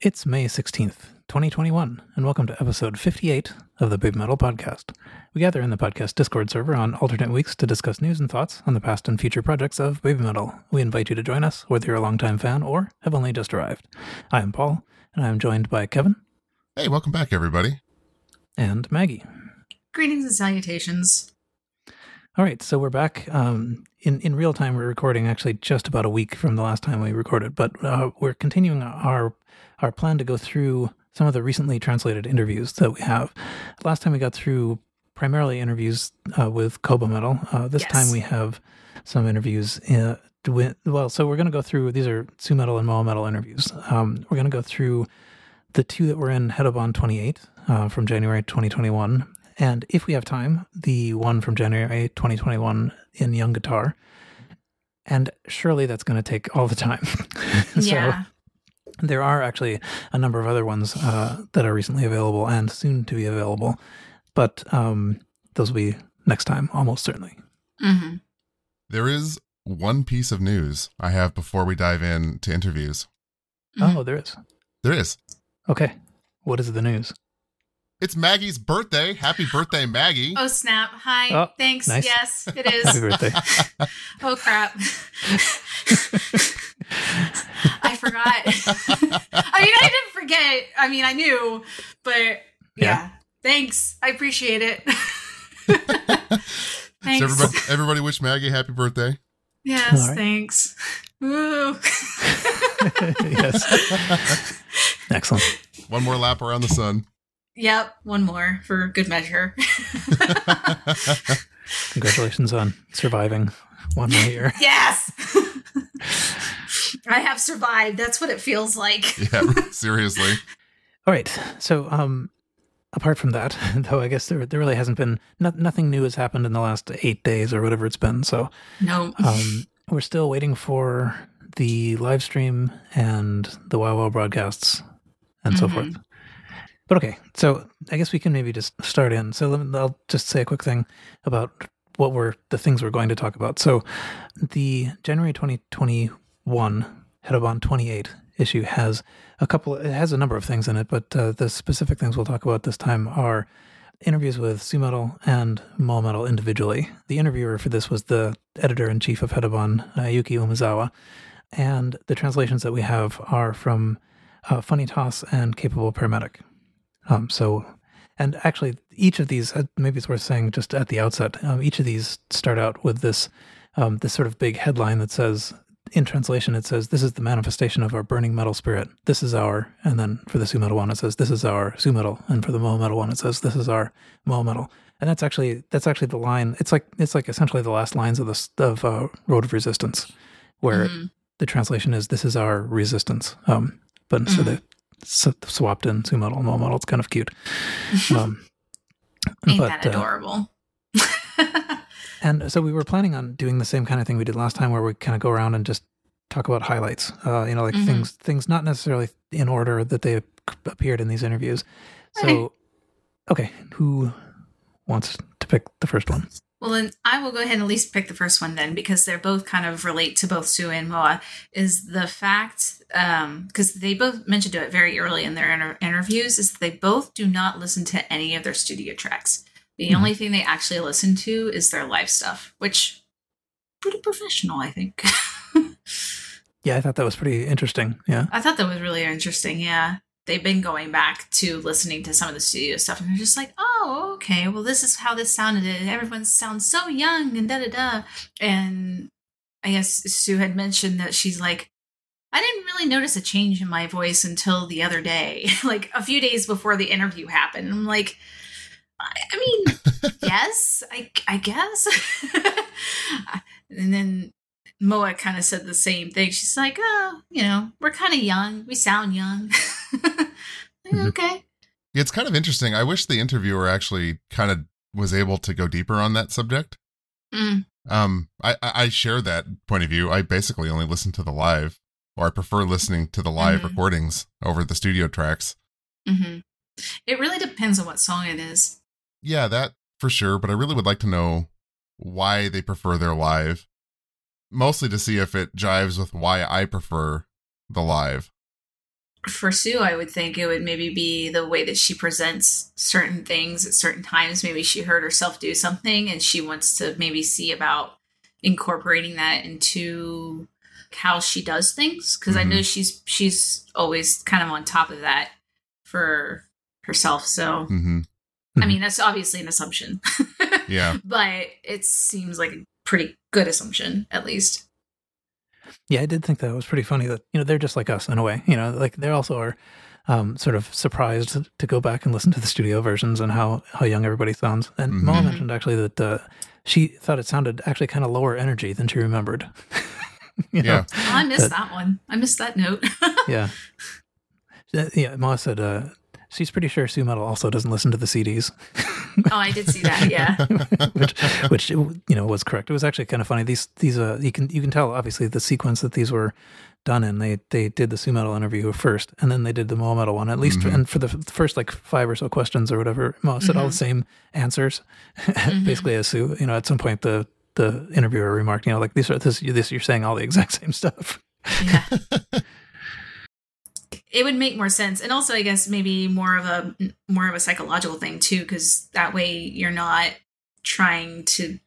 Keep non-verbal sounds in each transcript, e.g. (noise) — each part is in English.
It's May 16th, 2021, and welcome to episode 58 of the Baby Metal Podcast. We gather in the podcast Discord server on alternate weeks to discuss news and thoughts on the past and future projects of Baby Metal. We invite you to join us, whether you're a longtime fan or have only just arrived. I am Paul, and I am joined by Kevin Hey, welcome back, everybody. and Maggie. Greetings and salutations. All right, so we're back um, in in real time. We're recording actually just about a week from the last time we recorded, but uh, we're continuing our our plan to go through some of the recently translated interviews that we have. Last time we got through primarily interviews uh, with Koba Metal. Uh, this Yes. time we have some interviews. Uh, with, well, so we're going to go through. These are Su Metal and Moa Metal interviews. Um, we're going to go through the two that were in Hedabon 28 uh, from January 2021. And if we have time, the one from January 2021 in Young Guitar. And surely that's going to take all the time. (laughs) so yeah. there are actually a number of other ones uh, that are recently available and soon to be available. But um, those will be next time, almost certainly. hmm There is one piece of news I have before we dive in to interviews. Mhm. Oh, there is. There is. Okay. What is the news? It's Maggie's birthday. Happy birthday, Maggie. Oh snap! Hi. Oh, Thanks. nice. Yes, it (laughs) is. Happy birthday. (laughs) oh crap! (laughs) I forgot. I mean, I didn't forget. I mean, I knew, but yeah. Yeah. Thanks. I appreciate it. so thanks. everybody, everybody wish Maggie happy birthday. yes. All right. Thanks. Woo. yes. Excellent. One more lap around the sun. Yep. One more for good measure. (laughs) Congratulations on surviving one more year. (laughs) Yes. (laughs) I have survived. That's what it feels like. Yeah, seriously. All right. So, um, apart from that, though, I guess there there really hasn't been no, nothing new has happened in the last eight days or whatever it's been. So, No. um, we're still waiting for the live stream and the WOWOW broadcasts and so Mhm. forth. But okay, so I guess we can maybe just start in. So me, I'll just say a quick thing about what were the things we're going to talk about. So the January 2021 Hedabon 28 issue has a couple, it has a number of things in it, but uh, the specific things we'll talk about this time are interviews with Su Metal and Moa Metal individually. The interviewer for this was the editor in chief of Hedabon, uh, Yuki Umezawa. And the translations that we have are from uh, Funny Toss and Capable Paramedic. Um, so, and actually, each of these, uh, maybe it's worth saying just at the outset, um, each of these start out with this, um, this sort of big headline that says, in translation, it says, "This is the manifestation of our burning metal spirit. This is our." And then for the Su metal one, it says, "This is our Su metal." And for the Moa metal one, it says, "This is our Moa metal." And that's actually that's actually the line. It's like it's like essentially the last lines of the of uh, Road of Resistance, where Mhm. the translation is "This is our resistance." Um, but so Mhm. Swapped in Su metal and Moa metal. It's kind of cute. (laughs) Um, Ain't but, that uh, adorable? (laughs) And so we were planning on doing the same kind of thing we did last time, where we kind of go around and just talk about highlights. Uh, you know, like Mhm. things things not necessarily in order that they appeared in these interviews. So, okay, who wants to pick the first one? Well, then I will go ahead and at least pick the first one then, because they're both kind of relate to both Sue and Moa. Is the fact because they both mentioned it very early in their inter- interviews is that they both do not listen to any of their studio tracks. The Mhm. only thing they actually listen to is their live stuff, which pretty professional, I think. (laughs) Yeah, I thought that was pretty interesting. Yeah, I thought that was really interesting. Yeah. They've been going back to listening to some of the studio stuff and they're just like, oh, okay, well, this is how this sounded. And everyone sounds so young and da da da. And I guess Sue had mentioned that she's like, I didn't really notice a change in my voice until the other day, (laughs) like a few days before the interview happened. I'm like, I, I mean, (laughs) yes, I, I guess. (laughs) and then Moa kind of said the same thing. She's like, oh, you know, we're kind of young. We sound young. (laughs) Mhm. okay. It's kind of interesting. I wish the interviewer actually kind of was able to go deeper on that subject. Mm, Um, I, I share that point of view. I basically only listen to the live, or I prefer listening to the live Mhm. recordings over the studio tracks. hmm It really depends on what song it is. Yeah, that for sure. But I really would like to know why they prefer their live, mostly to see if it jives with why I prefer the live. For Sue, I would think it would maybe be the way that she presents certain things at certain times. Maybe she heard herself do something and she wants to maybe see about incorporating that into how she does things. Because I know she's she's always kind of on top of that for herself. So hmm I mean, that's obviously an assumption. (laughs) Yeah. but it seems like a pretty good assumption, at least. Yeah, I did think that was pretty funny that, you know, they're just like us in a way. You know, like they also are um, sort of surprised to go back and listen to the studio versions and how, how young everybody sounds. And Mhm. Moa mentioned actually that uh, she thought it sounded actually kind of lower energy than she remembered. (laughs) you know? Yeah. Oh, I missed That- that one. I missed that note. (laughs) Yeah. Yeah, Moa said uh, she's pretty sure Sue Metal also doesn't listen to the CDs. oh, I did see that. Yeah. (laughs) which, which you know was correct. It was actually kind of funny. These these uh you can you can tell obviously the sequence that these were done in. They they did the Sue Metal interview first, and then they did the Moa Metal one. At least, Mhm. and for the first like five or so questions or whatever, Moa said all the same answers, (laughs) basically as Sue. You know, at some point the the interviewer remarked, you know, like these are this this you're saying all the exact (laughs) same stuff. Yeah. It would make more sense. And also I guess maybe more of a more of a psychological thing too cuz that way you're not trying to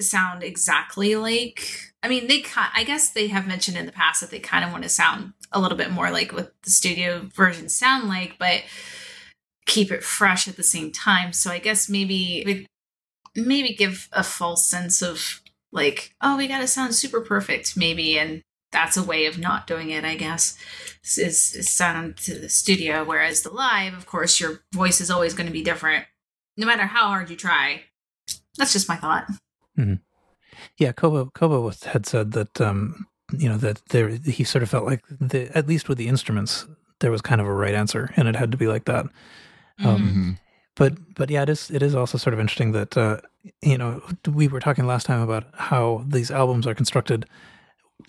sound exactly like I mean they I guess they have mentioned in the past that they kind of want to sound a little bit more like what the studio version sound like but keep it fresh at the same time. So I guess maybe maybe give a false sense of like, oh, we got to sound super perfect, maybe, and that's a way of not doing it, I guess, is, is sound to the studio. Whereas the live, of course, your voice is always going to be different, no matter how hard you try. That's just my thought. Yeah, Koba Koba was, had said that um, you know that there he sort of felt like the, at least with the instruments there was kind of a right answer, and it had to be like that. Um, Mhm. hmm But but yeah, it is it is also sort of interesting that uh, you know we were talking last time about how these albums are constructed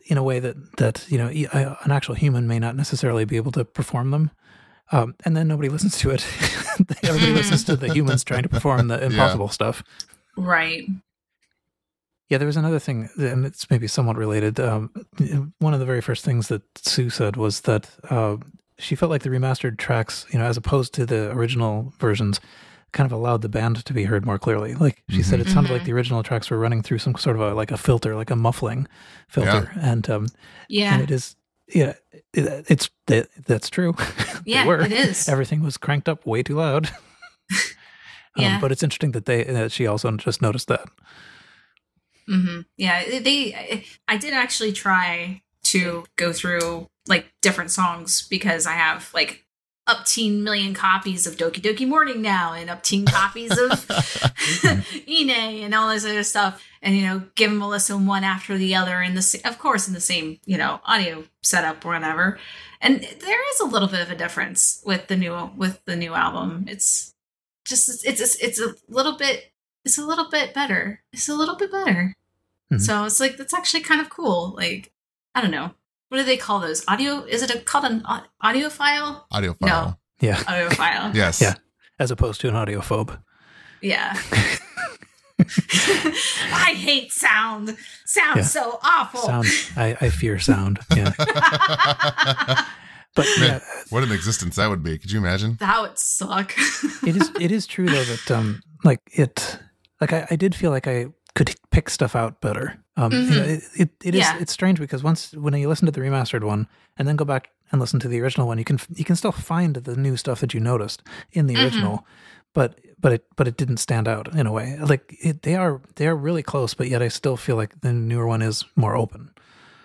in a way that that you know e- a- an actual human may not necessarily be able to perform them. Um, and then nobody (laughs) listens to it. (laughs) Everybody listens to the humans trying to perform the (laughs) impossible stuff. Right. Yeah, there was another thing, and it's maybe somewhat related. Um, one of the very first things that Sue said was that uh, she felt like the remastered tracks, you know, as opposed to the original versions, kind of allowed the band to be heard more clearly. Like she said, it sounded like Mhm. the original tracks were running through some sort of a, like a filter, like a muffling filter, and um, Yeah. and it is, yeah, it, it's that that's true. (laughs) Yeah, were. it is. Everything was cranked up way too loud. (laughs) Um, Yeah. but it's interesting that they that she also just noticed that. hmm Yeah, they. I did actually try to go through like different songs because I have like up teen million copies of Doki Doki Morning now and up teen copies of (laughs) Ine and all this other stuff, and you know, give them a listen one after the other in the of course in the same you know audio setup or whatever. And there is a little bit of a difference with the new with the new album. It's just it's it's, it's a little bit it's a little bit better. It's a little bit better. Mhm. So it's like that's actually kind of cool. Like I don't know, what do they call those? Audio? Is it a, called an au- audio file? Audio file. No. Yeah, Audio file. (laughs) Yes. Yeah. as opposed to an audiophobe. Yeah. (laughs) (laughs) I hate sound. Sounds Yeah. so awful. Sound. I, I fear sound. Yeah, but Man, yeah, what an existence that would be. Could you imagine? that would suck. it is. It is true though that um, like it, like I, I did feel like I could pick stuff out better. Um, you know, Mhm. it, it, it is. Yeah. It's strange because once when you listen to the remastered one and then go back and listen to the original one, you can you can still find the new stuff that you noticed in the Mhm. original, but but it but it didn't stand out in a way. Like it, they are they are really close, but yet I still feel like the newer one is more open.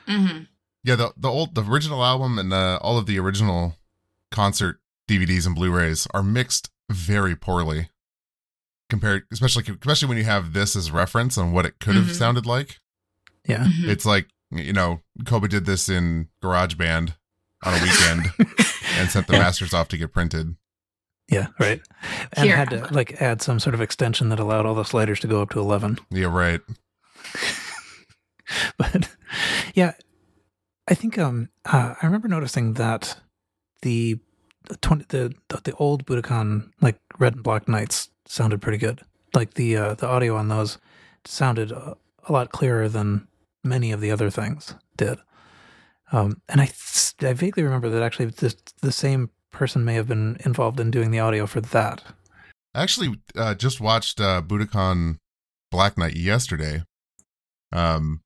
hmm Yeah, the the old the original album and uh, all of the original concert DVDs and Blu-rays are mixed very poorly compared, especially especially when you have this as reference on what it could have Mhm. sounded like. Yeah. Mm-hmm. It's like you know, Koba did this in GarageBand on a weekend (laughs) and sent the Yeah. masters off to get printed. Yeah, right. And Here. had to like add some sort of extension that allowed all the sliders to go up to 11. Yeah, right. (laughs) But yeah, I think um uh, I remember noticing that the the 20, the the old Budokan like red and black nights sounded pretty good. Like the uh, the audio on those sounded a, a lot clearer than many of the other things did. Um, and i i vaguely remember that actually the, the same person may have been involved in doing the audio for that. I actually uh, just watched uh, Budokan Black Night yesterday um,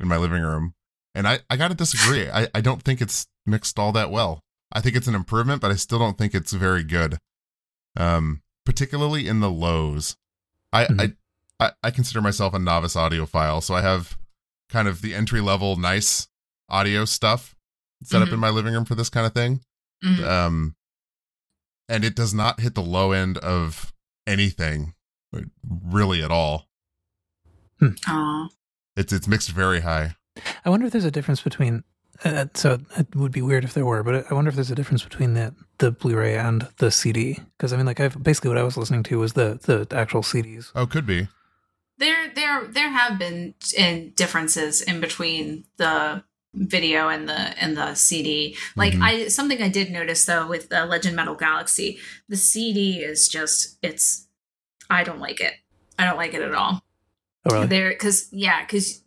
in my living room. And I, I got to disagree. I, I don't think it's mixed all that well. I think it's an improvement, but I still don't think it's very good. Um, particularly in the lows. I, Mhm. I, I, consider myself a novice audiophile, so I have kind of the entry level nice audio stuff set up Mhm. in my living room for this kind of thing Mhm. um and it does not hit the low end of anything really at all Aw. it's it's mixed very high I wonder if there's a difference between. Uh, so it would be weird if there were, but I wonder if there's a difference between the the Blu-ray and the CD. Because I mean, like, I've basically what I was listening to was the the actual CDs. oh could be There, there, there have been in differences in between the video and the and the CD. Like Mhm. I, something I did notice though with the Legend Metal Galaxy, the CD is just it's. I don't like it. I don't like it at all. Oh, really? There, because yeah, because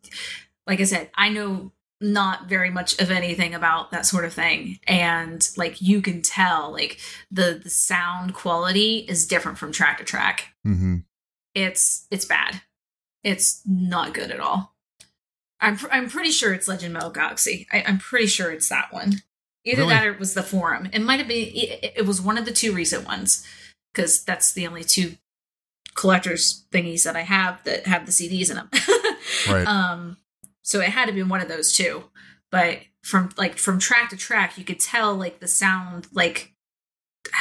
like I said, I know not very much of anything about that sort of thing, and like you can tell, like the the sound quality is different from track to track mm-hmm. it's it's bad. It's not good at all. I'm pr- I'm pretty sure it's Legend Metal Galaxy. I, I'm pretty sure it's that one. Either Really? that or it was the forum. It might have been. It, it was one of the two recent ones because that's the only two collectors thingies that I have that have the CDs in them. (laughs) Right. Um. So it had to be one of those two. But from like from track to track, you could tell like the sound like (sighs)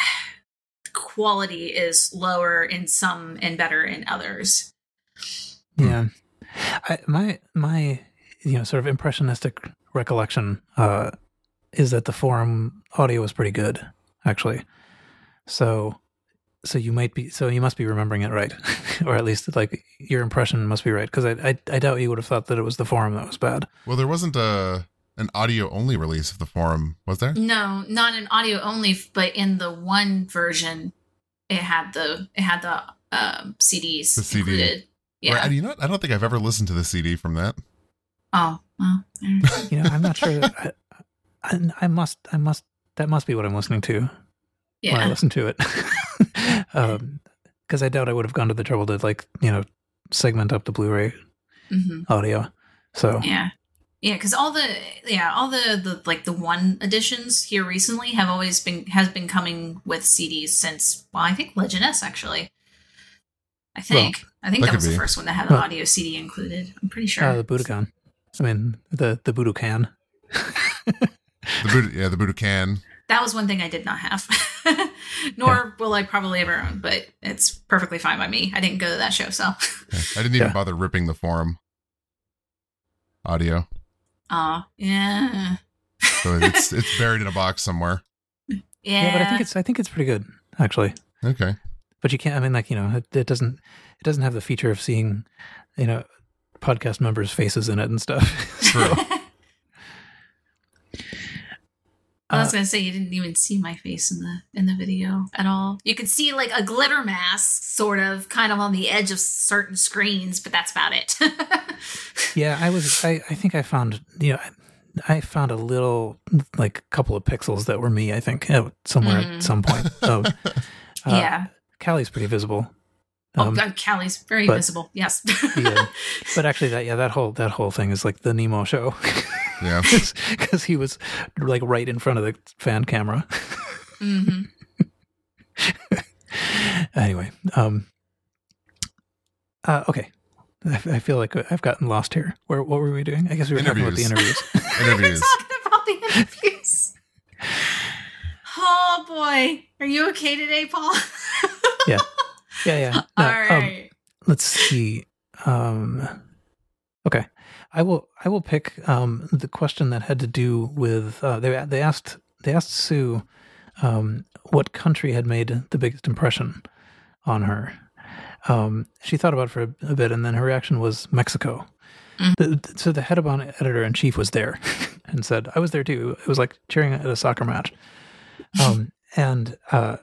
quality is lower in some and better in others. Yeah. I, my my you know sort of impressionistic recollection uh, is that the forum audio was pretty good actually. So so you might be so you must be remembering it right, (laughs) or at least like your impression must be right because I, I I doubt you would have thought that it was the forum that was bad. well there wasn't a an audio only release of the forum was there No, not an audio only, but in the one version, it had the it had the um, CDs The CD. included. Yeah. Right, you know what? i don't think i've ever listened to the cd from that oh well. (laughs) You know I'm not sure. I, I, I must I must that must be what I'm listening to when I Yeah. listen to it. (laughs) (laughs) Because I doubt I would have gone to the trouble to like you know segment up the Blu-ray hmm audio. So Yeah. Yeah, because all the yeah all the the like the one editions here recently have always been has been coming with CDs since well I think Legend S actually. I think I think that that, could was the first one that had an Well- audio CD included. I'm pretty sure. uh, the Budokan. I mean the the Budokan. the Buddha, yeah the budokan that was one thing I did not have. (laughs) Nor will I probably ever own, but it's perfectly fine by me. I didn't go to that show, so Okay. i didn't even Yeah. bother ripping the forum audio uh yeah. so it's (laughs) it's buried in a box somewhere Yeah. Yeah. but I think it's I think it's pretty good actually. okay But you can't. I mean, like you know, it, it doesn't it doesn't have the feature of seeing you know podcast members' faces in it and stuff. (laughs) True. I was Uh, gonna say you didn't even see my face in the in the video at all. You could see like a glitter mask, sort of, kind of on the edge of certain screens, but that's about it. (laughs) Yeah, I was. I, I think I found you know I, I found a little like a couple of pixels that were me. I think somewhere Mm. at some point. (laughs) So uh, yeah. Callie's pretty visible. oh, Um, God, Callie's very but- visible. Yes. yeah. (laughs) but actually, that yeah, that whole that whole thing is like the Nemo show yeah (laughs) because he was like right in front of the fan camera. hmm (laughs) anyway, um, uh, okay. I, I feel like I've gotten lost here. Where what were we doing? I guess we were talking about the Interviews. interviews. (laughs) interviews talking about the interviews. oh boy, are you okay today, Paul? yeah, yeah. No, All right. um, let's see. Um, okay, I will. I will pick um, the question that had to do with. Uh, they they asked they asked Sue um, what country had made the biggest impression on her. Um, she thought about it for a, a bit, and then her reaction was Mexico. Mhm. The, so the Hedabon editor in chief was there (laughs) and said, "I was there too. It was like cheering at a soccer match." (laughs) Um, and uh,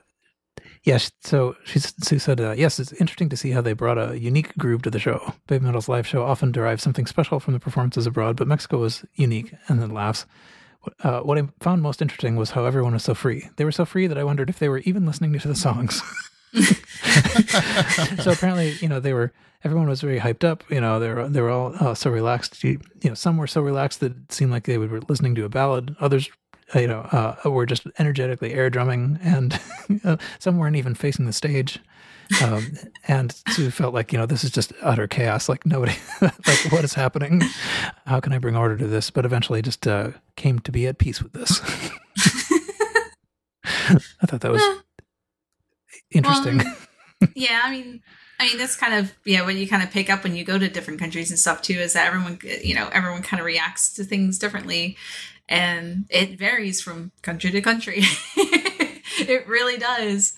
Yes. So she, s- said, uh, yes, it's interesting to see how they brought a unique groove to the show. Baby Metal's live show often derives something special from the performances abroad, but Mexico was unique, and then laughs. uh, what I found most interesting was how everyone was so free. They were so free that I wondered if they were even listening to the songs. (laughs) so apparently, you know, they were everyone was very hyped up. You know, they were they were all uh, so relaxed. You, you know, some were so relaxed that it seemed like they were listening to a ballad. Others, you know, uh, were just energetically air drumming, and (laughs) uh, some weren't even facing the stage. Um, (laughs) and Sue felt like you know this is just utter chaos. Like nobody, (laughs) like what is happening? How can I bring order to this? But eventually, just uh, came to be at peace with this. I thought that was interesting. Well, yeah, I mean, I mean that's kind of yeah what you kind of pick up when you go to different countries and stuff too is that everyone you know everyone kind of reacts to things differently, and it varies from country to country. (laughs) it really does.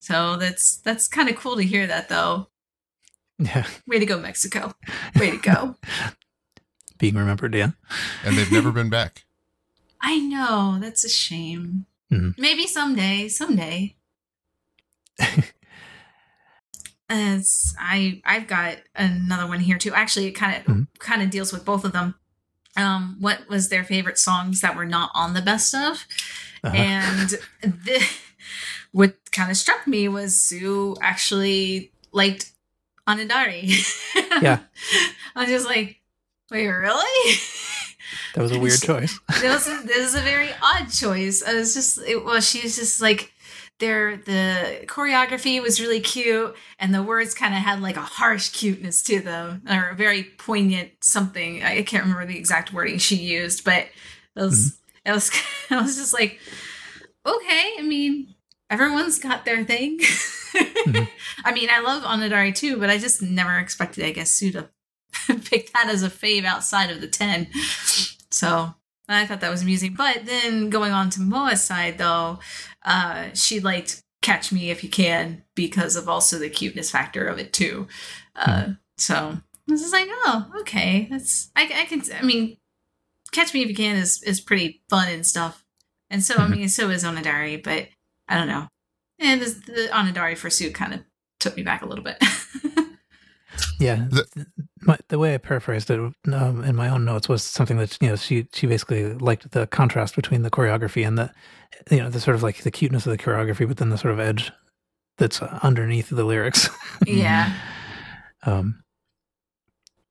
So that's that's kind of cool to hear that though. Yeah. Way to go, Mexico. (laughs) Way to go. Being remembered, yeah. And they've never been back. (laughs) I know. That's a shame. Mhm. Maybe someday. Someday. As I I've got another one here too. Actually, it kind of Mhm. kind of deals with both of them. Um, what was their favorite songs that were not on the best of? Uh-huh. And the, what kind of struck me was Sue actually liked Onedari. (laughs) Yeah. I was just like, wait, really? that was a (laughs) weird choice. (laughs) this was a, this is a very odd choice. I was just it was she's just like there the choreography was really cute and the words kind of had like a harsh cuteness to them or a very poignant something. I can't remember the exact wording she used, but it was mm-hmm. it was (laughs) I was just like okay, I mean everyone's got their thing. Mm-hmm. (laughs) I mean, I love Onedari too, but I just never expected, I guess, Sue to (laughs) pick that as a fave outside of the 10. So I thought that was amusing. But then going on to Moa's side, though, uh, she liked Catch Me If You Can because of also the cuteness factor of it, too. Uh, So I was just like, oh, okay. That's, I, I can, I mean, Catch Me If You Can is, is pretty fun and stuff. And so, I mean, so is Onedari, but I don't know. And this, the Onedari for Sue kind of took me back a little bit. (laughs) Yeah, The- my, the way I paraphrased it um, in my own notes was something that you know she she basically liked the contrast between the choreography and the you know the sort of like the cuteness of the choreography, but then the sort of edge that's underneath the lyrics. (laughs) yeah. (laughs) um,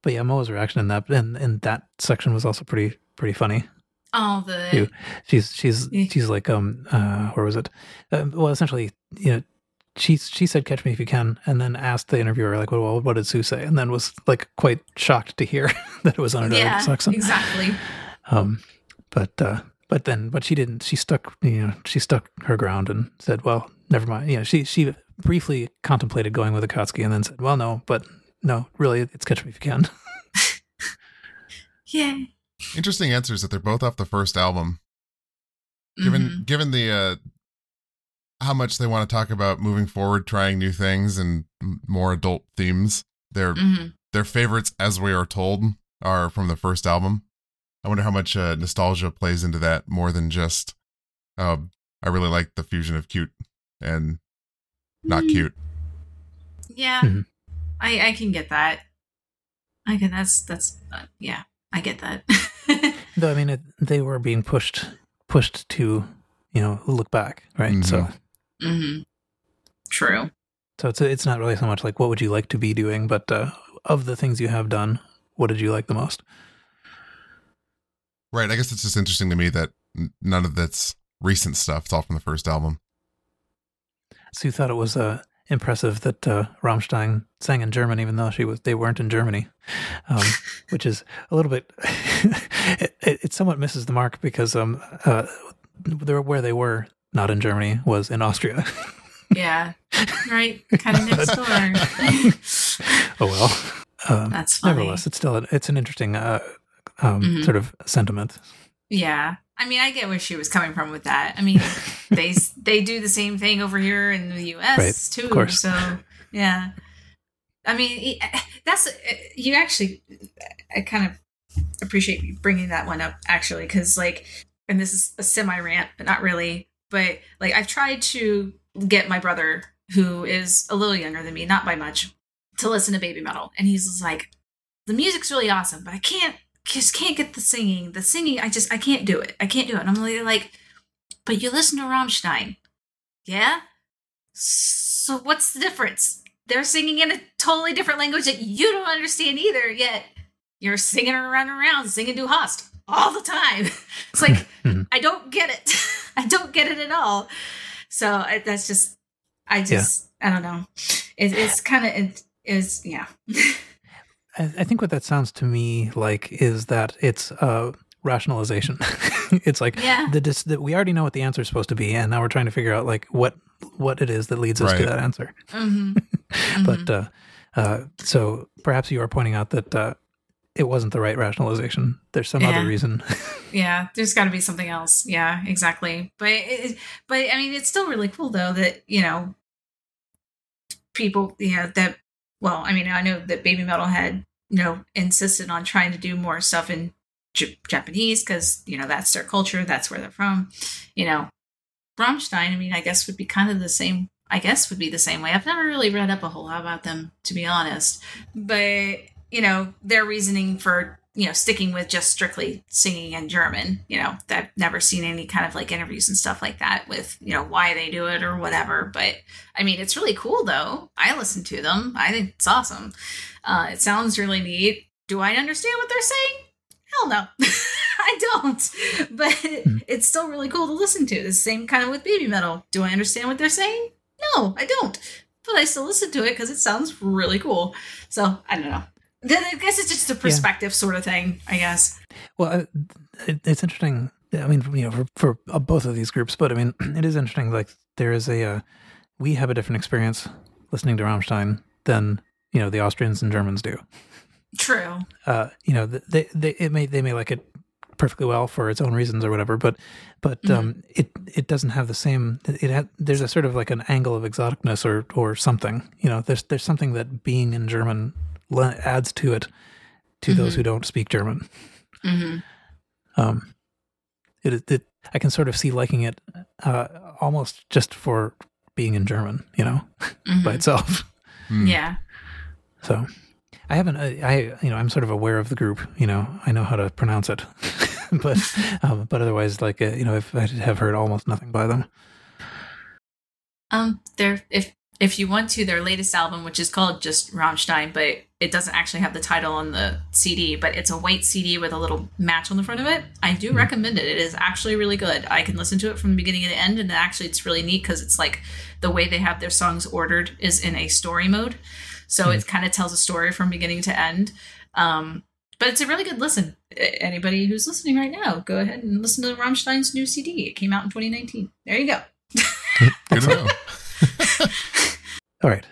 but yeah, Moa's reaction in that in, in that section was also pretty pretty funny. Oh, the She's she's she's like um uh where was it? Um, well, essentially, you know, she she said "Catch Me If You Can," and then asked the interviewer like, "Well, what did Sue say?" And then was like quite shocked to hear (laughs) that it was on a yeah, Saxon. exactly. Um, but uh, but then but she didn't. She stuck you know she stuck her ground and said, "Well, never mind." You know, she she briefly contemplated going with Akatsuki and then said, "Well, no, but no, really, it's "Catch Me If You Can." (laughs) Yeah. Interesting answers that they're both off the first album. Given Mhm. given the uh how much they want to talk about moving forward, trying new things and more adult themes, their Mhm. their favorites, as we are told, are from the first album. I wonder how much uh, nostalgia plays into that more than just. Uh, I really like the fusion of cute and not Mm. cute. Yeah, Mhm. I I can get that. I can. That's that's uh, yeah. I get that. (laughs) Though I mean, it, they were being pushed pushed to you know look back, right? So hmm True. so it's it's not really so much like what would you like to be doing, but uh, of the things you have done, what did you like the most? Right. I guess it's just interesting to me that none of that's recent stuff. It's all from the first album. Sue thought it was uh, impressive that uh, Rammstein sang in German, even though she was they weren't in Germany, um, (laughs) which is a little bit. (laughs) it, it, it somewhat misses the mark because um, uh, they're- where they were not in Germany was in Austria. (laughs) Yeah. Right. Kind of next door. (laughs) oh well. Um, That's funny. nevertheless, it's still it's an interesting uh, um, Mhm. sort of sentiment. Yeah. I mean, I get where she was coming from with that. I mean, (laughs) they they do the same thing over here in the U.S. Right, too. of course. So yeah. I mean, that's you actually. I kind of appreciate you bringing that one up actually, because like, and this is a semi rant, but not really. But like, I've tried to get my brother, who is a little younger than me, not by much, to listen to baby metal, and he's like, the music's really awesome, but I can't just can't get the singing. The singing, I just I can't do it. I can't do it. And I'm like, like, but you listen to Rammstein, yeah. So what's the difference? They're singing in a totally different language that you don't understand either. Yet you're singing around and around, singing Du hast all the time. (laughs) It's like (laughs) Mhm. I don't get it. (laughs) I don't get it at all. So I, that's just, I just, I don't know. It, it's kind of, it is, yeah. I, I think what that sounds to me like is that it's uh, rationalization. it's like Yeah. the dis- that we already know what the answer is supposed to be, and now we're trying to figure out like what what it is that leads us to that answer. hmm But uh, uh, so perhaps you are pointing out that uh, it wasn't the right rationalization. There's some Yeah. other reason. (laughs) yeah, there's got to be something else. Yeah, exactly. But, it, but I mean, it's still really cool though that, you know, people, yeah, that, well, I mean, I know that Baby Metal had, you know, insisted on trying to do more stuff in J- Japanese because, you know, that's their culture, that's where they're from. You know, Rammstein, I mean, I guess would be kind of the same. I guess would be the same way. I've never really read up a whole lot about them, to be honest. But you know, their reasoning for you know sticking with just strictly singing in German. You know, I've never seen any kind of like interviews and stuff like that with you know why they do it or whatever. But I mean, it's really cool though. I listen to them. I think it's awesome. Uh, it sounds really neat. Do I understand what they're saying? Hell no. (laughs) I don't. But it's still really cool to listen to. The same kind of with baby metal. Do I understand what they're saying? No, I don't. But I still listen to it because it sounds really cool. So I don't know. Then I guess it's just a perspective sort of thing, I guess. Well, uh, it, it's interesting. I mean, you know, for, for uh, both of these groups, but I mean, (clears throat) it is interesting. Like, there is a, uh, we have a different experience listening to Rammstein than you know the Austrians and Germans do. True. Uh, you know, they they it may they may like it perfectly well for its own reasons or whatever, but but um, it it doesn't have the same. It had, there's a sort of like an angle of exoticness or or something. You know, there's there's something that being in German adds to it to those Mhm. who don't speak German. hmm um it, it i can sort of see liking it uh almost just for being in german you know (laughs) by itself Hmm. Yeah. so i haven't I, I you know i'm sort of aware of the group you know i know how to pronounce it (laughs) but (laughs) um but otherwise like uh, you know if i have heard almost nothing by them Um, there, if if you want to, their latest album, which is called just Rammstein, but it doesn't actually have the title on the CD, but it's a white CD with a little match on the front of it. I do recommend it. It is actually really good. I can listen to it from the beginning to the end, and actually, it's really neat because it's like the way they have their songs ordered is in a story mode, so it kind of tells a story from beginning to end. Um, but it's a really good listen. Anybody who's listening right now, go ahead and listen to Rammstein's new CD. It came out in 2019. There you go. Good to know. (laughs) all right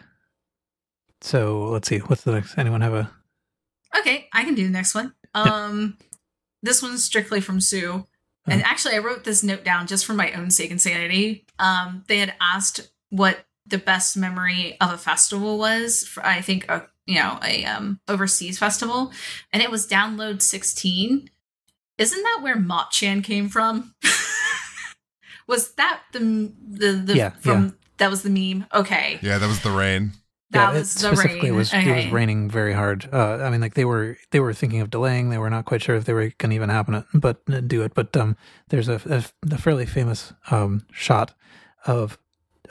so let's see what's the next anyone have a Okay, I can do the next one. Um, this one's strictly from Sue, and actually, I wrote this note down just for my own sake and sanity. Um, they had asked what the best memory of a festival was. For, I think a you know a um overseas festival, and it was Download sixteen. Isn't that where Mop Chan came from? (laughs) was that the the the Yeah, from yeah. That was the meme? Okay, Yeah, that was the rain. that it was the specifically rain. was okay. it was raining very hard. Uh, I mean, like they were they were thinking of delaying. They were not quite sure if they were going to even happen it, but uh, do it. But um, there's a, a, a fairly famous um shot of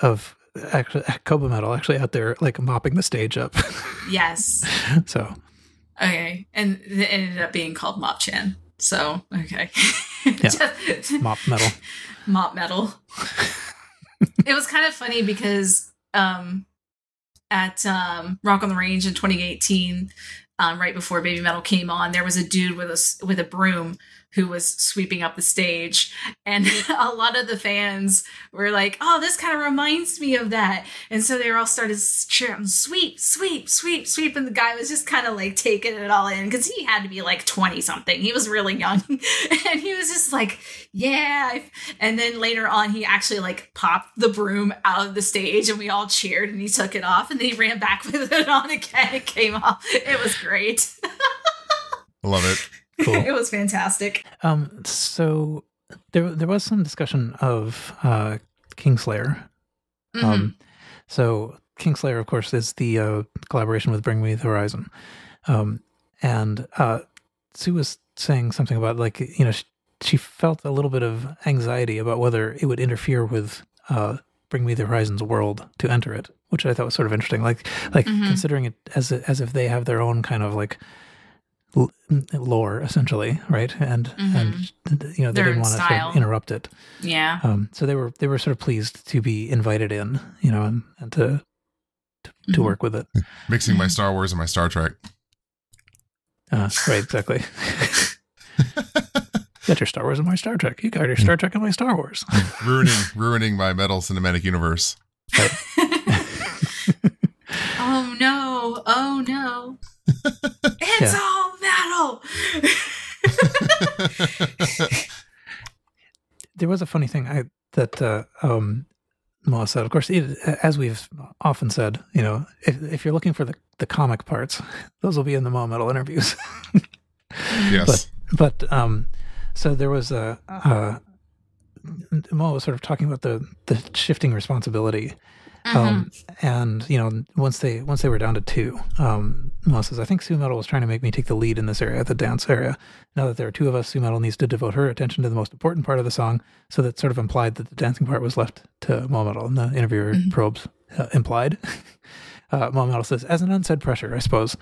of actually Koba Metal actually out there like mopping the stage up. (laughs) Yes. so Okay, and it ended up being called Mop Chan. So okay, Yeah. Just- (laughs) mop metal. mop metal. It was kind of funny because um, at um, Rock on the Range in 2018, um, right before Baby Metal came on, there was a dude with a with a broom who was sweeping up the stage, and (laughs) a lot of the fans were like, "Oh, this kind of reminds me of that," and so they all started cheering, "Sweep, sweep, sweep, sweep," and the guy was just kind of like taking it all in because he had to be like 20 something. He was really young, (laughs) and he was just like, "Yeah." And then later on, he actually like popped the broom out of the stage, and we all cheered, and he took it off, and then he ran back (laughs) with it on again. It came off. It was great. Love it. Cool. (laughs) it was fantastic. Um, so there there was some discussion of uh, Kingslayer. Mhm. Um, so Kingslayer, of course, is the uh, collaboration with Bring Me the Horizon, um, and uh, Sue was saying something about like you know she, she felt a little bit of anxiety about whether it would interfere with uh, Bring Me the Horizons world to enter it, which I thought was sort of interesting. Like like Mhm. considering it as a, as if they have their own kind of like l- lore essentially, right? And and you know they Their didn't want to sort of interrupt it. Yeah. Um, so they were they were sort of pleased to be invited in, you know, and, and to to, to Mhm. work with it. (laughs) Mixing my Star Wars and my Star Trek. Uh, right, exactly. (laughs) got your Star Wars and my Star Trek. You got your Star Trek and my Star Wars. (laughs) ruining ruining my metal cinematic universe. oh no! Oh no! It's Yeah. all metal. There was a funny thing I that uh, um, Moa said. Of course, it, as we've often said, you know, if, if you're looking for the, the comic parts, (laughs) those will be in the Moa Metal interviews. (laughs) yes. but um, so there was a uh, Moa was sort of talking about the the shifting responsibility um, and you know once they once they were down to two um Moa says i think sue metal was trying to make me take the lead in this area the dance area. Now that there are two of us sue metal needs to devote her attention to the most important part of the song. So that sort of implied that the dancing part was left to Moa metal and the interviewer Mhm. probes uh, implied. (laughs) Uh, Moa metal says as an unsaid pressure i suppose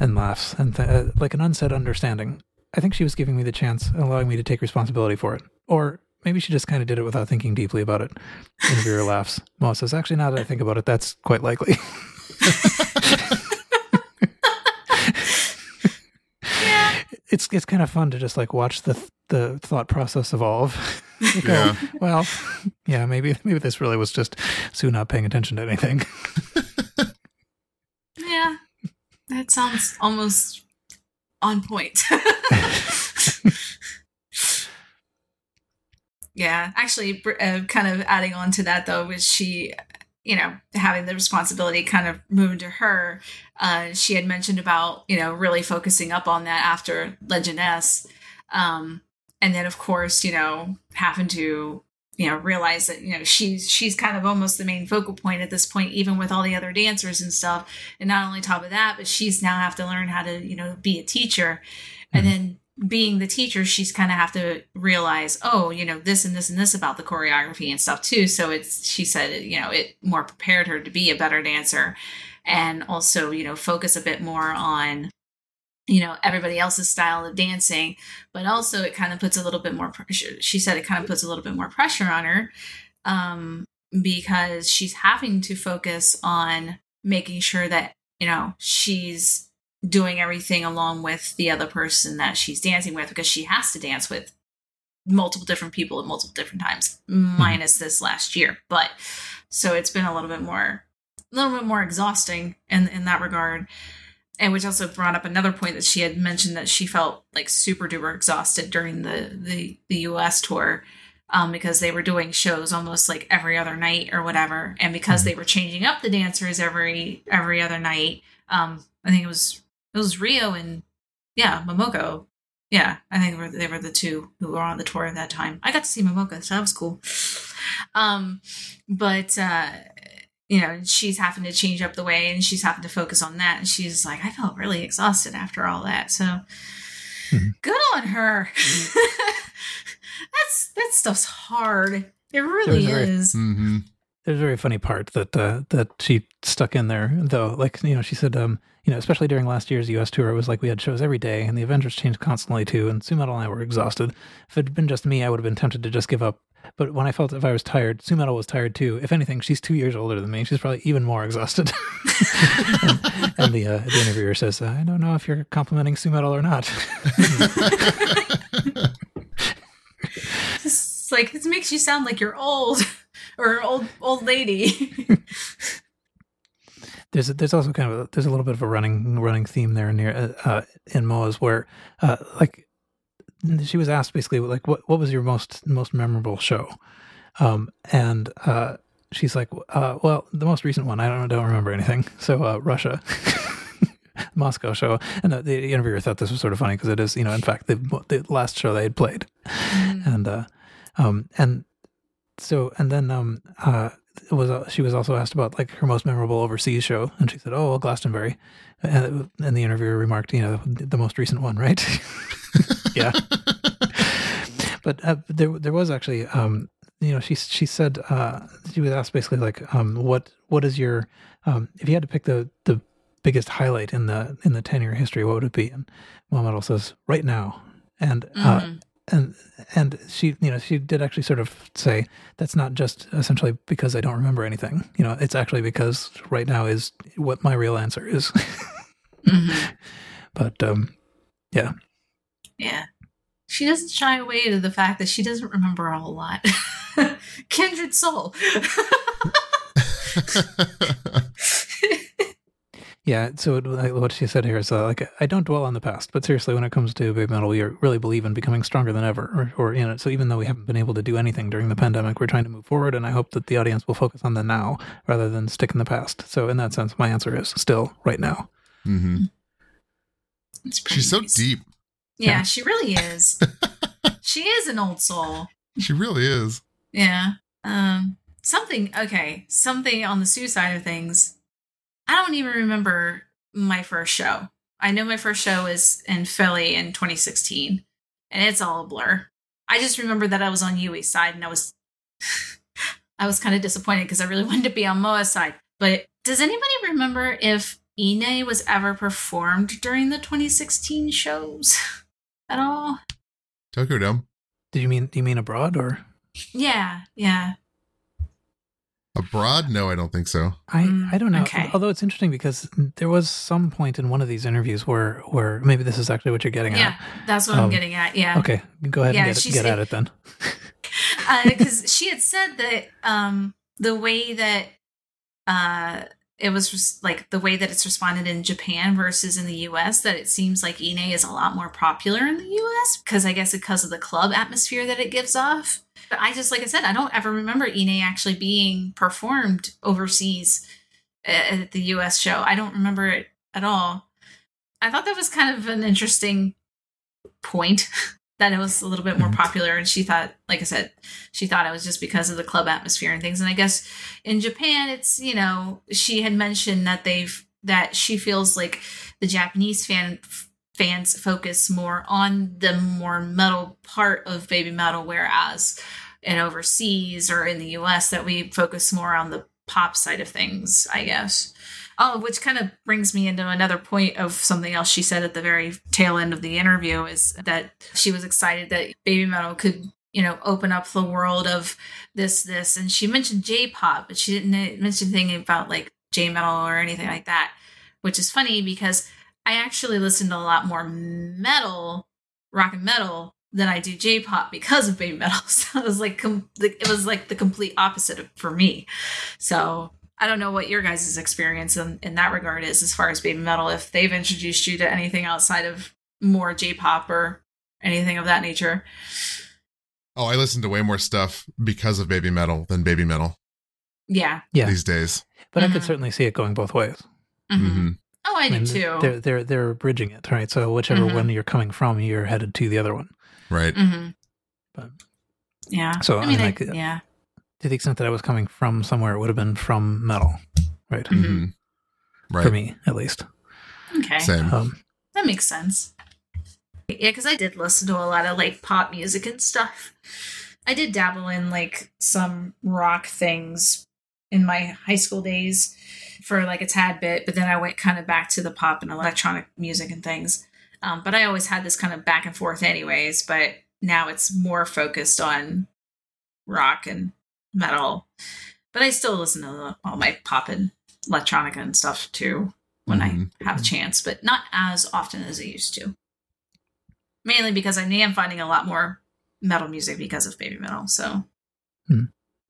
and laughs and th- uh, like an unsaid understanding. I think she was giving me the chance and allowing me to take responsibility for it. Or Maybe she just kind of did it without thinking deeply about it. Interviewer laughs. (laughs) Moa says, Actually, now that I think about it, that's quite likely. (laughs) yeah. it's it's kind of fun to just like watch the the thought process evolve. Go, Yeah. (laughs) Well, yeah, maybe maybe this really was just Sue not paying attention to anything. Yeah. That sounds almost on point. Yeah. Actually, uh, kind of adding on to that, though, was she, you know, having the responsibility kind of moving to her. Uh, she had mentioned about, you know, really focusing up on that after Legend S. Um, and then, of course, you know, having to you know realize that you know she's she's kind of almost the main focal point at this point even with all the other dancers and stuff and not only top of that but she's now have to learn how to you know be a teacher and then being the teacher she's kind of have to realize oh you know this and this and this about the choreography and stuff too. So it's she said you know it more prepared her to be a better dancer and also you know focus a bit more on you know everybody else's style of dancing. But also it kind of puts a little bit more pressure she said it kind of puts a little bit more pressure on her um, because she's having to focus on making sure that you know she's doing everything along with the other person that she's dancing with because she has to dance with multiple different people at multiple different times minus this last year. But so it's been a little bit more a little bit more exhausting in in that regard. And which also brought up another point that she had mentioned that she felt like super duper exhausted during the the, the US tour um, because they were doing shows almost like every other night or whatever. And because they were changing up the dancers every every other night um, I think it was it was Riho and yeah Momoko yeah I think they were, they were the two who were on the tour at that time I got to see Momoko so that was cool um but uh you know, she's having to change up the way and she's having to focus on that. And she's like, I felt really exhausted after all that. So Mhm. good on her. (laughs) That's that stuff's hard. It really was very- is. hmm There's a very funny part that uh, that she stuck in there, though. Like you know, she said, um, you know, especially during last year's U.S. tour, it was like we had shows every day, and the Avengers changed constantly too. And Sue Metal and I were exhausted. If it had been just me, I would have been tempted to just give up. But when I felt if I was tired, Sue Metal was tired too. If anything, she's two years older than me. She's probably even more exhausted. (laughs) and, and the uh, the interviewer says, "I don't know if you're complimenting Sue Metal or not." (laughs) It's like this makes you sound like you're old (laughs) or old old lady. There's there's also kind of a, there's a little bit of a running running theme there near uh, uh, in Moa's where uh, like she was asked basically like what what was your most most memorable show, um, and uh, she's like uh, well the most recent one I don't don't remember anything. (laughs) So uh, Russia. (laughs) Moscow show, and the, the interviewer thought this was sort of funny because it is, you know, in fact, the the last show they had played, and uh, um, and so and then um, uh, was uh, she was also asked about like her most memorable overseas show, and she said, "Oh, well, Glastonbury," and, and the interviewer remarked, "You know, the most recent one, right?" (laughs) yeah. (laughs) but uh, there there was actually um you know she she said uh she was asked basically like um what what is your um if you had to pick the the biggest highlight in the in the 10 year history what would it be and Mohamed says right now and uh Mhm. And and she you know she did actually sort of say that's not just essentially because I don't remember anything you know it's actually because right now is what my real answer is (laughs) Mhm. but um yeah Yeah. She doesn't shy away to the fact that she doesn't remember a whole lot. (laughs) Kindred soul. (laughs) Yeah, so it, like, what she said here is uh, like I don't dwell on the past, but seriously, when it comes to baby metal, we are- really believe in becoming stronger than ever. Or, or you know, so even though we haven't been able to do anything during the pandemic, we're trying to move forward, and I hope that the audience will focus on the now rather than stick in the past. So in that sense, my answer is still right now. hmm It's pretty She's so nice. deep. Yeah, Yeah. she really is. (laughs) she is an old soul. She really is. Yeah. Um something okay, something on the Su side of things. I don't even remember my first show. I know my first show was in Philly in 2016, and it's all a blur. I just remember that I was on Yui's side, and I was, (laughs) I was kind of disappointed because I really (laughs) wanted to be on Moa's side. But does anybody remember if Iine was ever performed during the 2016 shows (laughs) at all? Tokyo Dome. Did you mean do you mean abroad or Yeah, yeah. Abroad? No, I don't think so. I Mm, I don't know. okay. Although it's interesting because there was some point in one of these interviews where where maybe this is actually what you're getting at. Yeah, that's what I'm Um, getting at. at. Yeah. Okay, go ahead Yeah, and get, she get said- at it then. (laughs) because she had said that um the way that uh it was res- like the way that it's responded in Japan versus in the US that it seems like Iine is a lot more popular in the US because I guess because of the club atmosphere that it gives off. But I just like I said I don't ever remember Iine actually being performed overseas at the US show. I don't remember it at all. I thought that was kind of an interesting point (laughs) that it was a little bit more Mhm. popular and she thought like I said she thought it was just because of the club atmosphere and things and i guess in japan it's you know she had mentioned that they've that she feels like the japanese fan fans focus more on the more metal part of baby metal whereas in overseas or in the us that we focus more on the pop side of things i guess Oh, which kind of brings me into another point of something else she said at the very tail end of the interview is that she was excited that baby metal could, you know, open up the world of this, this. And she mentioned J pop, but she didn't mention anything about like J metal or anything like that, which is funny because I actually listen to a lot more metal, rock and metal than I do J pop because of baby metal. (laughs) So it was like, com- it was like the complete opposite for me. So I don't know what your guys' experience in, in that regard is as far as baby metal, if they've introduced you to anything outside of more J pop or anything of that nature. Oh, I listen to way more stuff because of baby metal than baby metal Yeah. Yeah, these days. but I could Mhm. certainly see it going both ways. Mhm. hmm Oh, I, do mean, too. They're they're they're bridging it, right? So whichever Mhm. one you're coming from, you're headed to the other one. Right. hmm But- Yeah. So, I I mean, mean, I- like, yeah. To the extent that I was coming from somewhere, it would have been from metal, right? Mhm. hmm Right. For me, at least. Okay. Same. Um, That makes sense. Yeah, because I did listen to a lot of like pop music and stuff. I did dabble in like some rock things in my high school days for like a tad bit, but then I went kind of back to the pop and electronic music and things. Um, but I always had this kind of back and forth, anyways. But now it's more focused on rock and metal. But I still listen to all my pop and electronica and stuff too when Mhm. I have a chance, but not as often as I used to. Mainly because I am finding a lot more metal music because of baby metal. So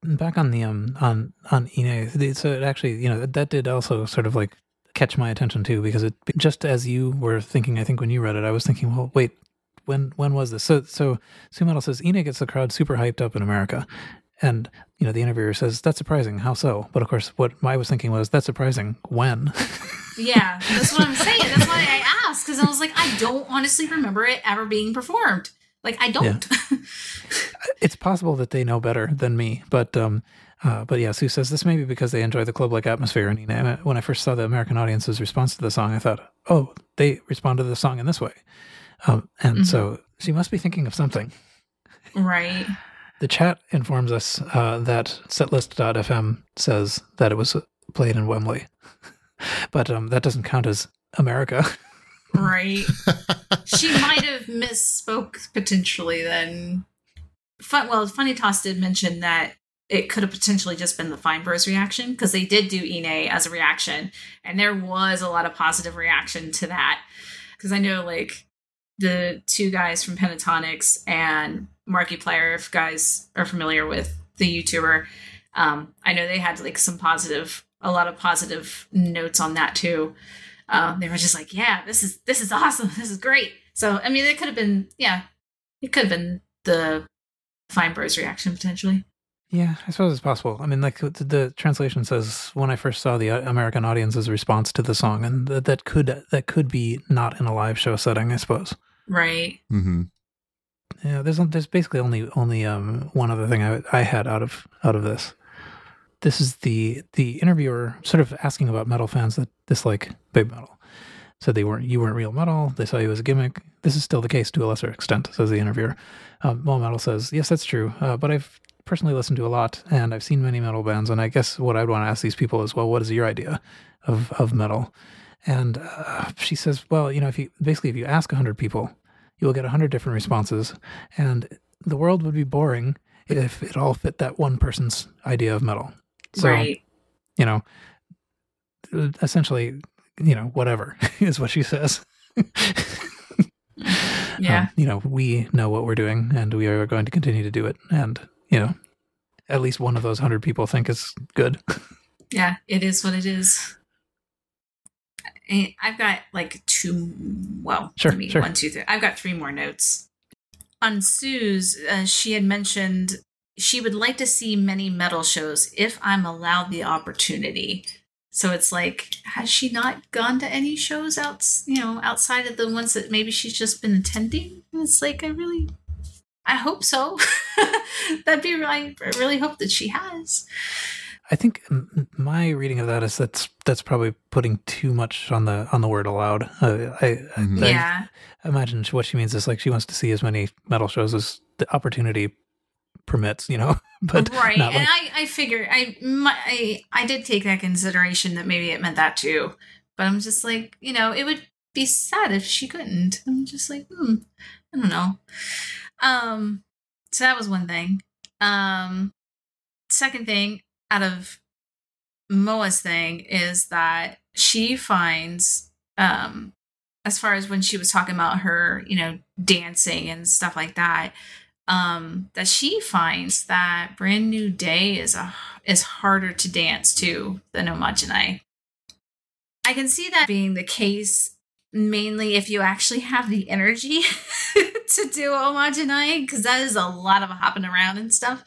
back on the um on on Iine, the- so it actually you know that did also sort of like catch my attention too because it just as you were thinking, I think when you read it, I was thinking, well, wait, when when was this? So so Su Metal says Iine gets the crowd super hyped up in America, and you know the interviewer says that's surprising. How so? But of course, what I was thinking was that's surprising. When? (laughs) yeah, that's what I'm saying. That's why I asked because I was like, I don't honestly remember it ever being performed. Like I don't. (laughs) it's possible that they know better than me, but um, uh, but yeah, Su says this may be because they enjoy the club-like atmosphere. And you know, when I first saw the American audience's response to the song, I thought, oh, they responded to the song in this way. Um, and Mhm. so she must be thinking of something. Right. The chat informs us uh, that setlist.fm says that it was played in Wembley, (laughs) but um, that doesn't count as America. (laughs) Right. she might have misspoke potentially then. Fun, well, Funny Toss did mention that it could have potentially just been the Fine Bros reaction because they did do Iine as a reaction, and there was a lot of positive reaction to that. Because I know, like, the two guys from Pentatonix and Markiplier, if guys are familiar with the YouTuber, um, I know they had like some positive, a lot of positive notes on that too. Um, they were just like, "Yeah, this is this is awesome. (laughs) This is great." So, I mean, it could have been, yeah, it could have been the Fine Bros reaction potentially. Yeah, I suppose it's possible. I mean, like the, the translation says, when I first saw the uh, American audience's response to the song, and that, that could that could be not in a live show setting, I suppose. Right. Mm-hmm. Yeah, there's there's basically only only um one other thing I I had out of out of this. This is the the interviewer sort of asking about metal fans that dislike big metal. Said they weren't you weren't real metal. They saw you as a gimmick. This is still the case to a lesser extent, says the interviewer. Um, Moa Metal says, yes, that's true, uh, but I've personally listened to a lot and I've seen many metal bands, and I guess what I'd want to ask these people is, well, what is your idea of of metal? And uh, she says, well, you know, if you basically if you ask hundred people, you will get a hundred different responses, and the world would be boring if it all fit that one person's idea of metal. So, right. you know, essentially, you know, whatever (laughs) is what she says. (laughs) Yeah. Um, you know, we know what we're doing and we are going to continue to do it. And, you know, at least one of those hundred people think it's good. (laughs) yeah. It is what it is. I've got like two. Well, Sure, maybe sure. one, two, three. I've got three more notes. On Su's, uh, she had mentioned she would like to see many metal shows if I'm allowed the opportunity. So it's like, has she not gone to any shows out, you know, outside of the ones that maybe she's just been attending? And it's like, I really, I hope so. (laughs) That'd be really, I really hope that she has. I think my reading of that is that's that's probably putting too much on the on the word allowed. Uh, I, I, Mhm. I yeah, imagine what she means is like she wants to see as many metal shows as the opportunity permits, you know. (laughs) But right. not And I, I figure I, my, I, I did take that consideration that maybe it meant that too. But I'm just like, you know, it would be sad if she couldn't. I'm just like, hmm, I don't know. Um, so that was one thing. Um, second thing out of Moa's thing is that she finds, um, as far as when she was talking about her, you know, dancing and stuff like that, um, that she finds that Brand New Day is a is harder to dance to than Omajinai. I can see that being the case mainly if you actually have the energy (laughs) to do Omajinai, because that is a lot of hopping around and stuff.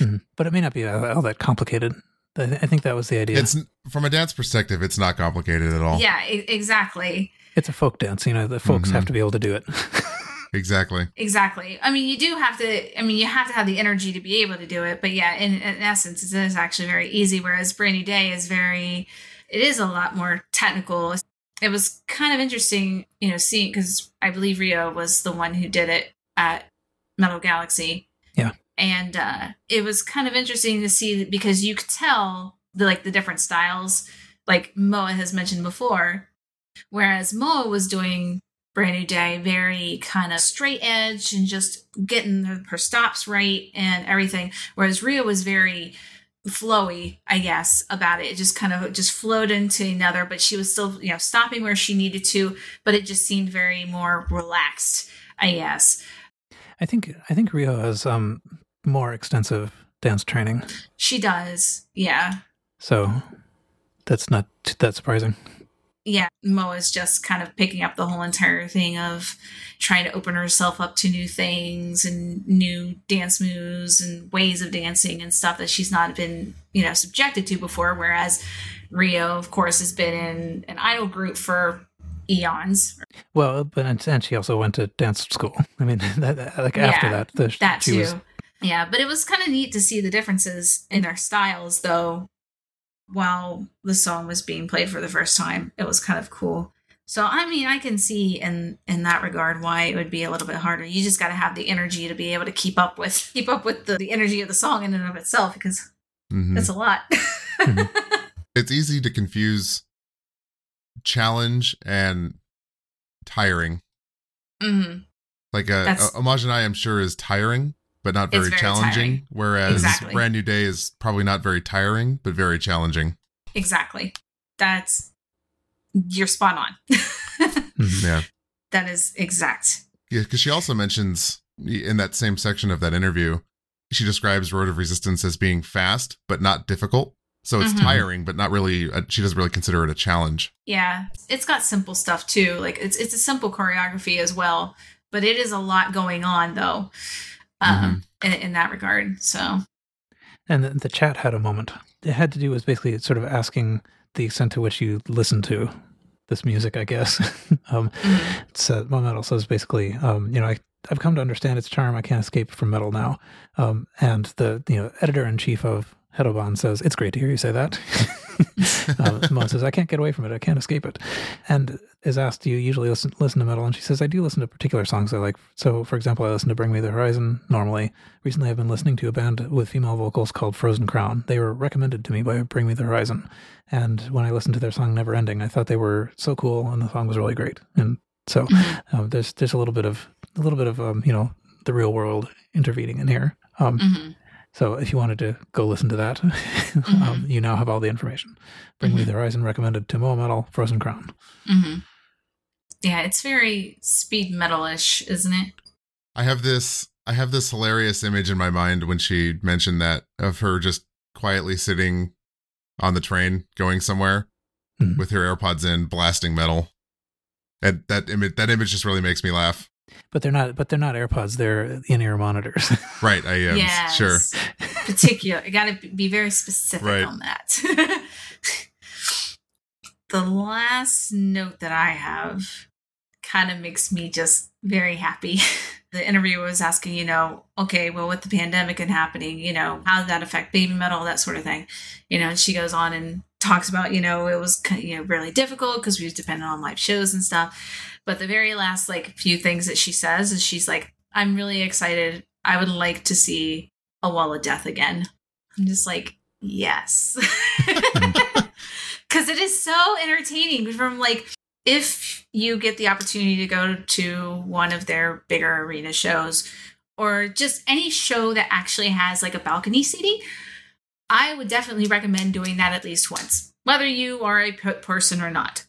Mhm. but it may not be all all that complicated. I, th- I think that was the idea. It's from a dance perspective, it's not complicated at all. Yeah, e- exactly. It's a folk dance, you know. The folks Mhm. have to be able to do it. (laughs) Exactly. Exactly. I mean, you do have to. I mean, you have to have the energy to be able to do it. But yeah, in, in essence, it is actually very easy. Whereas Brand New Day is very. It is a lot more technical. It was kind of interesting, you know, seeing because I believe Riho was the one who did it at Metal Galaxy. And uh, it was kind of interesting to see because you could tell the like the different styles, like Moa has mentioned before. Whereas Moa was doing Brand New Day, very kind of straight edge and just getting her, her stops right and everything. Whereas Riho was very flowy, I guess, about it. It just kind of just flowed into another, but she was still, you know, stopping where she needed to, but it just seemed very more relaxed, I guess. I think I think Riho has um more extensive dance training, She does. Yeah. so that's not that surprising. yeah, Moa's just kind of picking up the whole entire thing of trying to open herself up to new things and new dance moves and ways of dancing and stuff that she's not been, you know, subjected to before. Whereas Riho, of course, has been in an idol group for eons. Well, but and, she also went to dance school. I mean, (laughs) that, that- like after that, the, That she too. was Yeah, but it was kind of neat to see the differences in their styles, though. While the song was being played for the first time, it was kind of cool. So I mean, I can see in in that regard why it would be a little bit harder. You just got to have the energy to be able to keep up with (laughs) keep up with the, the energy of the song in and of itself because Mhm. it's a lot. (laughs) it's easy to confuse challenge and tiring. hmm Like a, That's- a Omajinai, I'm sure, is tiring, but not very, very challenging. tiring. Whereas Exactly. Brand New Day is probably not very tiring, but very challenging. Exactly. That's you're spot on. (laughs) Mhm. Yeah. that is exact. Yeah, because she also mentions in that same section of that interview, she describes Road of Resistance as being fast but not difficult. So it's Mhm. tiring, but not really. uh she doesn't really consider it a challenge. Yeah, it's got simple stuff too. Like it's it's a simple choreography as well, but it is a lot going on though, um, in, in that regard. So And the, the chat had a moment. It had to do with basically sort of asking the extent to which you listen to this music, I guess. (laughs) um, mhm. so Moa Metal says basically, um, you know, I, I've come to understand its charm. I can't escape from metal now. Um, and the you know editor in chief of Hedoban says it's great to hear you say that. (laughs) (laughs) um, Moa says I can't get away from it. I can't escape it. And is asked, do you usually listen listen to metal? And she says I do listen to particular songs I like. So for example, I listen to Bring Me the Horizon normally. Recently, I've been listening to a band with female vocals called Frozen Crown. They were recommended to me by Bring Me the Horizon. And when I listened to their song Never Ending, I thought they were so cool and the song was really great. And so Mhm. um, there's there's a little bit of a little bit of um, you know the real world intervening in here. Um, Mhm. So if you wanted to go listen to that, (laughs) um, you now have all the information. Bring Me Mhm. the Horizon recommended to Moa Metal Frozen Crown. Mhm. yeah, it's very speed metal-ish, isn't it? I have this. I have this hilarious image in my mind when she mentioned that of her just quietly sitting on the train going somewhere Mhm. with her AirPods in, blasting metal. And that image, that image just really makes me laugh. But they're not. But they're not AirPods. They're in-ear monitors. (laughs) Right, I am yes. sure. Particular. You got to be very specific Right. on that. (laughs) the last note that I have kind of makes me just very happy. (laughs) the interviewer was asking, you know, okay, well, with the pandemic and happening, you know, how did that affect baby metal, that sort of thing. You know, and she goes on and talks about, you know, it was you know really difficult because we was dependent on live shows and stuff. But the very last like few things that she says is she's like, I'm really excited. I would like to see a wall of death again. I'm just like, yes. (laughs) Because it is so entertaining from like, if you get the opportunity to go to one of their bigger arena shows or just any show that actually has like a balcony seating, I would definitely recommend doing that at least once, whether you are a person or not.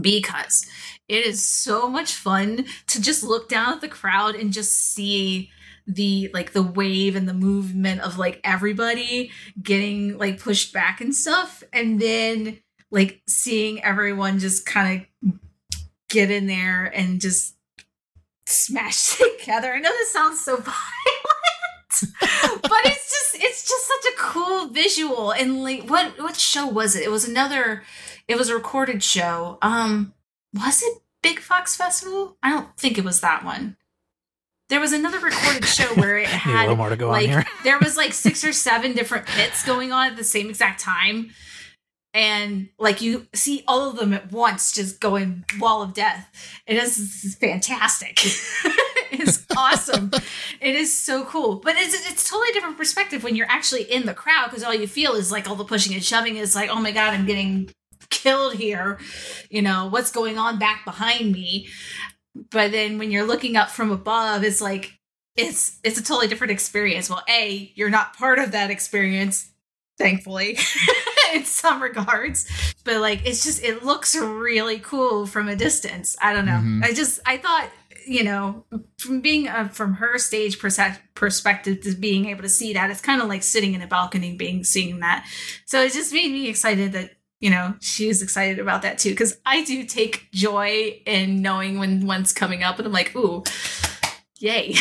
Because it is so much fun to just look down at the crowd and just see the like the wave and the movement of like everybody getting like pushed back and stuff and then like seeing everyone just kind of get in there and just smash (laughs) together. I know this sounds so (laughs) violent, but it's just it's just such a cool visual. And like what what show was it? It was another it was a recorded show. Um was it Big Fox Festival? I don't think it was that one. There was another recorded show where it (laughs) Need a had little more to go like on here. there was like (laughs) six or seven different pits going on at the same exact time and like you see all of them at once just going wall of death it is fantastic (laughs) it's awesome it is so cool but it's it's totally different perspective when you're actually in the crowd because all you feel is like all the pushing and shoving is like oh my god i'm getting killed here you know what's going on back behind me. But then when you're looking up from above it's like it's it's a totally different experience. Well a you're not part of that experience thankfully (laughs) in some regards. But like it's just it looks really cool from a distance. I don't know. Mhm. i just i thought you know from being uh, from her stage perse- perspective to being able to see that it's kind of like sitting in a balcony being seeing that. So it just made me excited that you know she was excited about that too because i do take joy in knowing when one's coming up and i'm like ooh yay (laughs)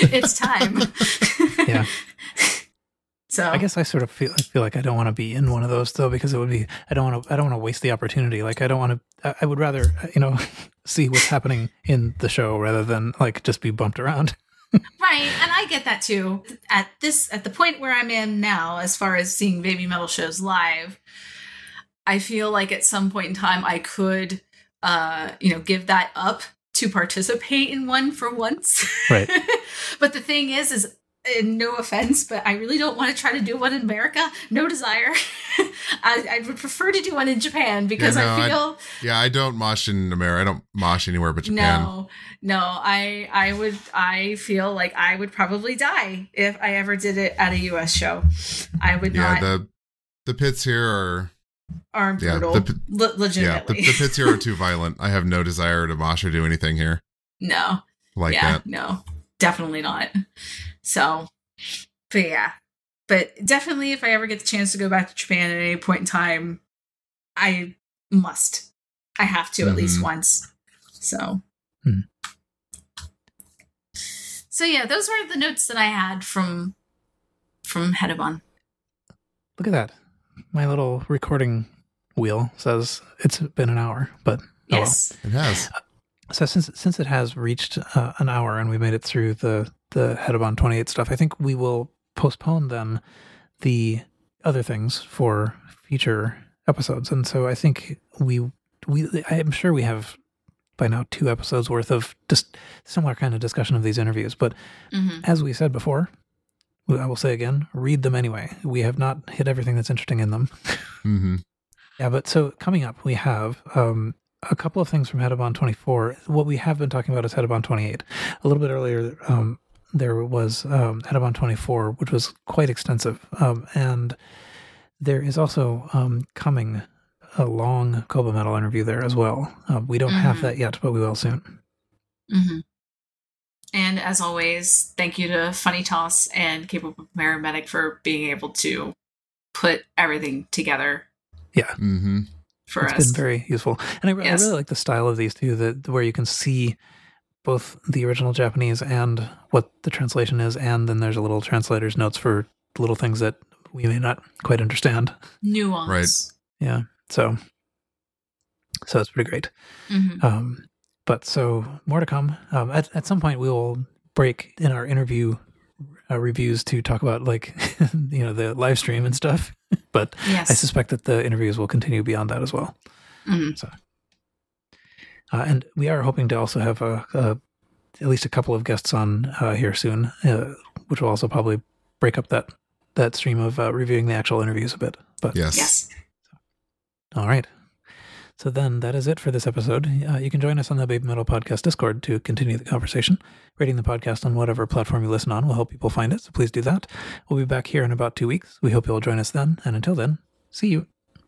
it's time (laughs) Yeah. (laughs) so I guess I sort of feel I feel like I don't want to be in one of those though because it would be I don't want to I don't want to waste the opportunity. Like I don't want to. I- I would rather uh, you know see what's happening in the show rather than like just be bumped around. Right, and I get that too. At this, at the point where I'm in now, as far as seeing baby metal shows live, I feel like at some point in time I could uh, you know, give that up to participate in one for once. Right. (laughs) but the thing is, is and no offense, but I really don't want to try to do one in America. No desire. (laughs) I, I would prefer to do one in Japan because Yeah, no, I I- feel Yeah, I don't mosh in America. I don't mosh anywhere but Japan. no, no. I I would I feel like I would probably die if I ever did it at a U.S. show. I would Yeah, not the the pits here are arm yeah, brutal. the p- le- yeah the, the pits here are too (laughs) violent. I have no desire to mosh or do anything here no. like yeah, that. no, definitely not. So, but yeah, but definitely, if I ever get the chance to go back to Japan at any point in time, I must. I have to at least Mhm. once. So, Hmm. so yeah, those were the notes that I had from from Hedoban. Look at that. My little recording wheel says it's been an hour, but oh well. Yes. It has. So since since it has reached uh, an hour and we made it through the the Hedoban 28 stuff, I think we will postpone then the other things for future episodes. And so I think we we I'm sure we have by now two episodes worth of just similar kind of discussion of these interviews. But hmm as we said before, I will say again, read them anyway. We have not hit everything that's interesting in them. hmm (laughs) Yeah, but so coming up, we have um, a couple of things from Hedoban 24. What we have been talking about is Hedoban 28. A little bit earlier, um, there was um, Hedoban 24, which was quite extensive. Um, and there is also um, coming a long Koba Metal interview there as well. Uh, we don't have Mhm. that yet, but we will soon. hmm And as always, thank you to Funny Toss and Capable Paramedic for being able to put everything together hmm for It's us. been very useful, and I, re- Yes. I really like the style of these too. That where you can see both the original Japanese and what the translation is, and then there's a little translator's notes for little things that we may not quite understand. Nuance. Right. Yeah, so so it's pretty great. hmm Um, but so more to come. Um, at at some point we will break in our interview uh, reviews to talk about like (laughs) you know the live stream and stuff. (laughs) but Yes. I suspect that the interviews will continue beyond that as well. Mhm. Uh, and we are hoping to also have a, a, at least a couple of guests on uh, here soon, uh, which will also probably break up that that stream of uh, reviewing the actual interviews a bit. But Yes. Yes. all right. So then that is it for this episode. Uh, you can join us on the Baby Metal Podcast Discord to continue the conversation. Rating the podcast on whatever platform you listen on will help people find it, so please do that. We'll be back here in about two weeks. We hope you'll join us then, and until then, see you.